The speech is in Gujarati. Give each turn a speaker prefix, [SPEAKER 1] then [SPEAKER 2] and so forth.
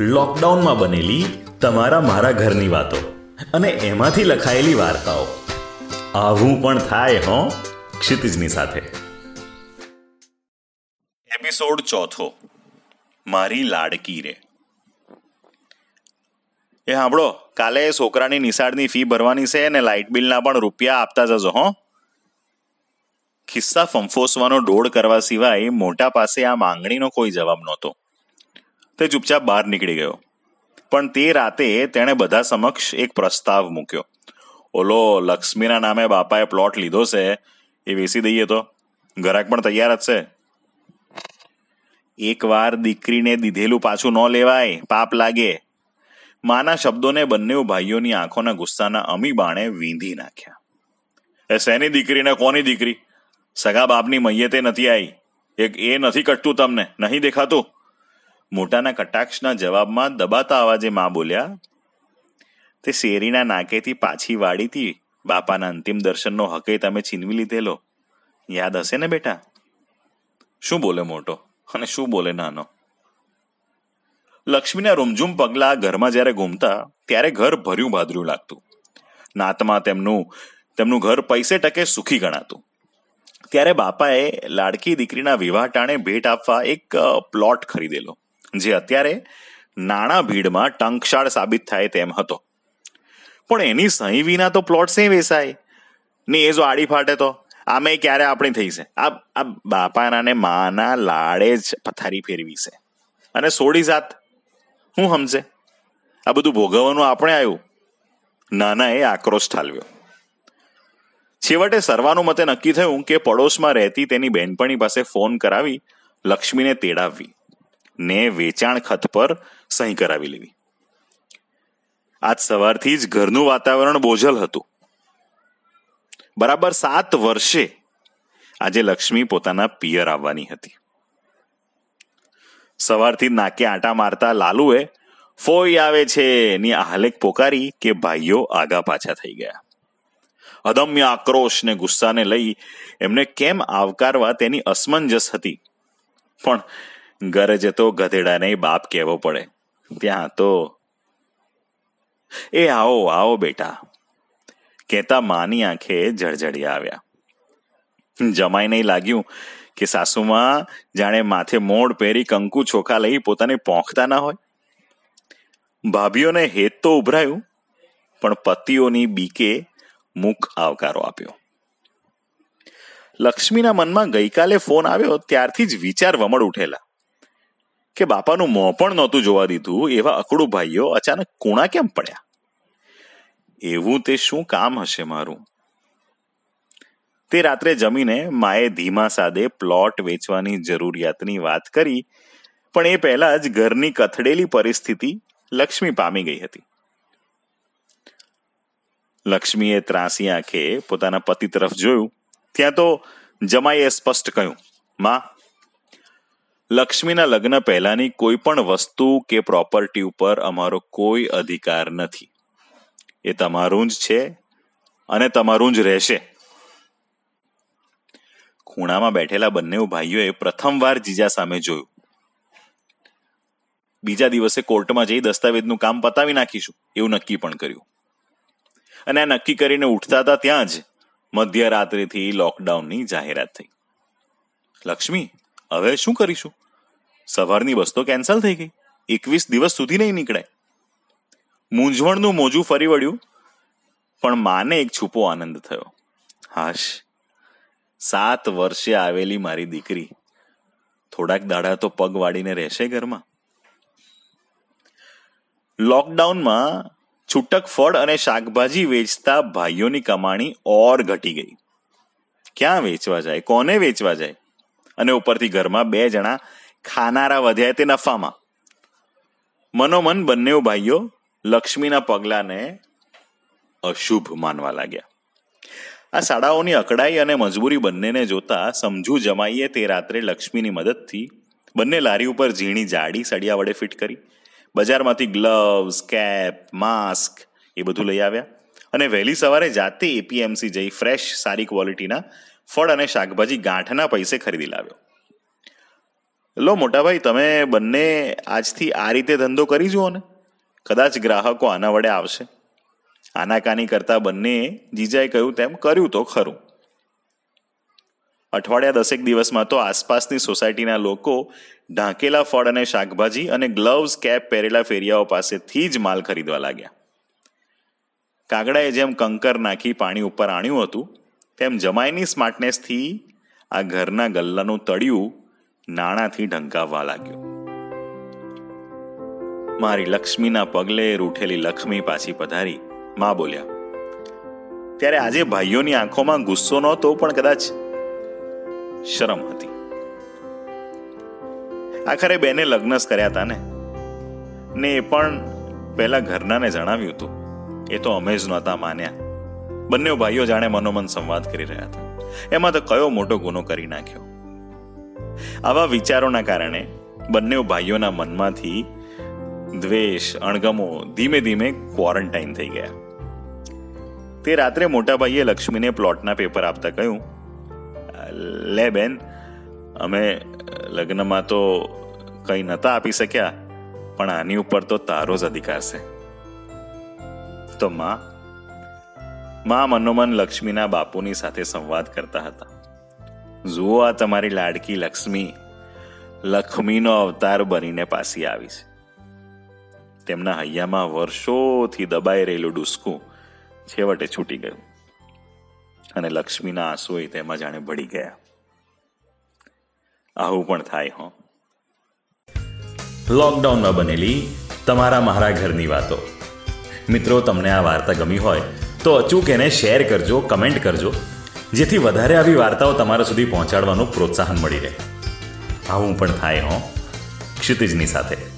[SPEAKER 1] લોકડાઉનમાં બનેલી તમારા મારા ઘરની વાતો અને એમાંથી લખાયેલી વાર્તાઓ. આવું પણ થાય, હો? ક્ષિતિજની સાથે. એપિસોડ ચોથો. મારી લાડકી રે. એ સાંભળો, કાલે છોકરાની નિશાળની ફી ભરવાની છે અને લાઇટ બિલના પણ રૂપિયા આપતા જજો, હો. ખિસ્સા ફંફોસવાનો ડોળ કરવા સિવાય મોટા પાસે આ માંગણીનો કોઈ જવાબ નહોતો. તે ચૂપચાપ બહાર નીકળી ગયો. પણ તે રાતે તેણે બધા સમક્ષ એક પ્રસ્તાવ મૂક્યો. ઓલો, લક્ષ્મીના નામે બાપાએ પ્લોટ લીધો છે, એ વેચી દઈએ તો. ઘરાક પણ તૈયાર જ છે. એકવાર દીકરીને દીધેલું પાછું ન લેવાય, પાપ લાગે. માના શબ્દોને બંને ભાઈઓની આંખોના ગુસ્સાના અમી બાણે વીંધી નાખ્યા. એ શેની દીકરીને કોની દીકરી? સગા બાપની મૈયતે નથી આવી એક એ નથી કટતું તમને, નહીં દેખાતું? મોટાના કટાક્ષના જવાબમાં દબાતા અવાજે મા બોલ્યા, તે શેરીના નાકેથી પાછી વાળીથી બાપાના અંતિમ દર્શનનો હકે તમે છીનવી લીધેલો. યાદ હશે ને બેટા? શું બોલે મોટો? અને શું બોલે નાનો? લક્ષ્મીના રૂમઝૂમ પગલા ઘરમાં જ્યારે ઘૂમતા, ત્યારે ઘર ભર્યું ભાદર્યું લાગતું. નાતમાં તેમનું તેમનું ઘર પૈસે ટકે સુખી ગણાતું. ત્યારે બાપાએ લાડકી દીકરીના વિવાહ ટાણે ભેટ આપવા એક પ્લોટ ખરીદેલો. જે અત્યારે નાણાં ભીડમાં ટંકશાળ સાબિત થાય તેમ હતો. પણ એની સહી વિના તો પ્લોટ સે વેસાય. ને એ જો આડી ફાટે તો? આમે ક્યારે આપણી થઈ છે? આ આ બાપાના ને માના લાડે જ પથારી ફેરવી છે. અને સોડી જાત. હું સમજે? આ બધું ભોગવવાનું આપણે આવ્યું. નાના એ આક્રોશ ઠાલવ્યો. છેવટે સર્વાનું મતે નક્કી થયું કે પડોશમાં રહેતી તેની બહેનપણી પાસે ફોન કરાવી લક્ષ્મીને તેડાવવી. ને વેચાણ ખત પર સહી કરાવી લેવી. આજ સવારથી જ ઘરનું વાતાવરણ બોજલ હતું. બરાબર સાત વર્ષે આજે લક્ષ્મી પોતાના પિયર આવવાની હતી. સવારથી નાકે આટા મારતા લાલુએ, ફોઈ આવે છે. ની હાલેક પોકારી કે ભાઈઓ આગા પાછા થઈ ગયા. અદમ્ય આક્રોશ ને ગુસ્સાને લઈ એમને કેમ આવકારવા તેની અસમંજસ હતી. પણ ઘરે જતો ગધેડાને બાપ કહેવો પડે. ત્યાં તો, એ આવો આવો બેટા. કહેતા માની આંખે જળજળિયા આવ્યા. જમાઈ નહીં લાગ્યું કે સાસુમાં જાણે માથે મોડ પહેરી કંકુ ચોખા લઈ પોતાને પોંખતા ના હોય. ભાભીઓને હેત તો ઉભરાયું, પણ પતિઓની બીકે મુખ આવકારો આપ્યો. લક્ષ્મીના મનમાં ગઈકાલે ફોન આવ્યો, ત્યારથી જ વિચાર વમળ ઉઠેલા. કે બાપાનું મોં પણ નહોતું જોવા દીધું, એવા અકડું ભાઈઓ અચાનક કુણા કેમ પડ્યા? એવું તે શું કામ હશે મારું? તે રાત્રે જમીને માએ ધીમા સાદે પ્લોટ વેચવાની જરૂરિયાતની વાત કરી, પણ એ પહેલા જ ઘરની કથડેલી પરિસ્થિતિ લક્ષ્મી પામી ગઈ હતી. લક્ષ્મીએ ત્રાસી આંખે પોતાના પતિ તરફ જોયું, ત્યાં તો જમાઈએ સ્પષ્ટ કહ્યું, માં લક્ષ્મીના લગ્ન પહેલાની કોઈ પણ વસ્તુ કે પ્રોપર્ટી ઉપર અમારો કોઈ અધિકાર નથી. એ તમારું જ છે અને તમારું જ રહેશે. ખૂણામાં બેઠેલા બંને ભાઈઓએ પ્રથમવાર જીજા સામે જોયું. બીજા દિવસે કોર્ટમાં જઈ દસ્તાવેજનું કામ પતાવી નાખીશું, એવું નક્કી પણ કર્યું. અને આ નક્કી કરીને ઉઠતા હતા ત્યાં જ મધ્યરાત્રિથી લોકડાઉનની જાહેરાત થઈ. લક્ષ્મી હવે શું કરીશું? સવારની બસ તો કેન્સલ થઈ ગઈ. એકવીસ દિવસ સુધી નહીં નીકળે મૂંઝવણનું મોજું ફરી વળ્યું, પણ માને એક છુપો આનંદ થયો. હાશ, સાત વર્ષે આવેલી મારી દીકરી. થોડાક દાડા તો પગ વાળીને રહેશે ઘરમાં. લોકડાઉનમાં છૂટક ફળ અને શાકભાજી વેચતા ભાઈઓની કમાણી ઓર ઘટી ગઈ. ક્યાં વેચવા જાય? કોને વેચવા જાય? અને ઉપરથી ઘરમાં બે જણા ખાનારા વધ્યા તે નફામાં. મનોમન બંને ભાઈઓ લક્ષ્મીના પગલાને અશુભ માનવા લાગ્યા. આ શાળાઓની અકડાઈ અને મજબૂરી બંનેને જોતા સમજુ જમાઈએ તે રાત્રે લક્ષ્મીની મદદથી બંને લારી ઉપર ઝીણી જાડી સળિયા વડે ફિટ કરી, બજારમાંથી ગ્લવ્સ કેપ માસ્ક એ બધું લઈ આવ્યા અને વહેલી સવારે જાતે એપીએમસી જઈ ફ્રેશ સારી ક્વોલિટીના ફળ અને શાકભાજી ગાંઠના પૈસે ખરીદી લાવ્યો. લો મોટાભાઈ, તમે બંને આજથી આ રીતે ધંધો કરી જુઓ ને. કદાચ ગ્રાહકો આના વડે આવશે. આનાકાની કરતા બંને જીજાએ કહ્યું, તેમ કર્યું તો ખરું. અઠવાડિયા દસેક દિવસમાં તો આસપાસની સોસાયટીના લોકો ઢાંકેલા ફળ અને શાકભાજી અને ગ્લવ્સ કેપ પહેરેલા ફેરિયાઓ પાસેથી જ માલ ખરીદવા લાગ્યા. કાગડાએ જેમ કંકર નાખી પાણી ઉપર આણ્યું હતું તેમ જમાઈની સ્માર્ટનેસથી આ ઘરના ગલ્લાનું તળિયું નાણાંથી ઢંકાવવા લાગ્યું. મારી લક્ષ્મીના પગલે રૂઠેલી લક્ષ્મી પાછી પધારી. માં બોલ્યા, ત્યારે આજે ભાઈઓની આંખોમાં ગુસ્સો નહોતો, પણ કદાચ શરમ હતી. આખરે બેને લગ્ન જ કર્યા હતા ને ને એ પણ પહેલા ઘરનાને જણાવ્યું હતું. એ તો અમે જ નહોતા માન્યા. બંને ભાઈઓ જાણે મનોમન સંવાદ કરી રહ્યા હતા. એમાં તો કયો મોટો ગુનો કરી નાખ્યો? આવા વિચારોના કારણે બંને ભાઈઓના મનમાંથી દ્વેષ, અણગમો ધીમે ધીમે ક્વોરન્ટાઇન થઈ ગયા. તે રાત્રે મોટા ભાઈએ લક્ષ્મીને પ્લોટના પેપર આપતા કહ્યું, લે બેન, અમે લગ્નમાં તો કંઈ નહોતા આપી શક્યા, પણ આની ઉપર તો તારો જ અધિકાર છે. તો માં માં મનોમન લક્ષ્મીના બાપુની સાથે સંવાદ કરતા હતા. જુઓ આ તમારી લાડકી લક્ષ્મી. લક્ષ્મીનો અવતાર બનીને પાછી આવી છે. તેમના હૈયામાં વર્ષોથી દબાઈ રહેલું ડુસકું છેવટે છૂટી ગયું અને લક્ષ્મીના આંસુએ તેમાં જાણે ભળી ગયા. આવું પણ થાય, હો.
[SPEAKER 2] લોકડાઉનમાં બનેલી તમારા મારા ઘરની વાતો. મિત્રો, તમને આ વાર્તા ગમી હોય તો અચૂક એને શેર કરજો, કમેન્ટ કરજો, જેથી વધારે આવી વાર્તાઓ તમારા સુધી પહોંચાડવાનું પ્રોત્સાહન મળી રહે. આવું પણ થાય, હો. ક્ષિતિજની સાથે.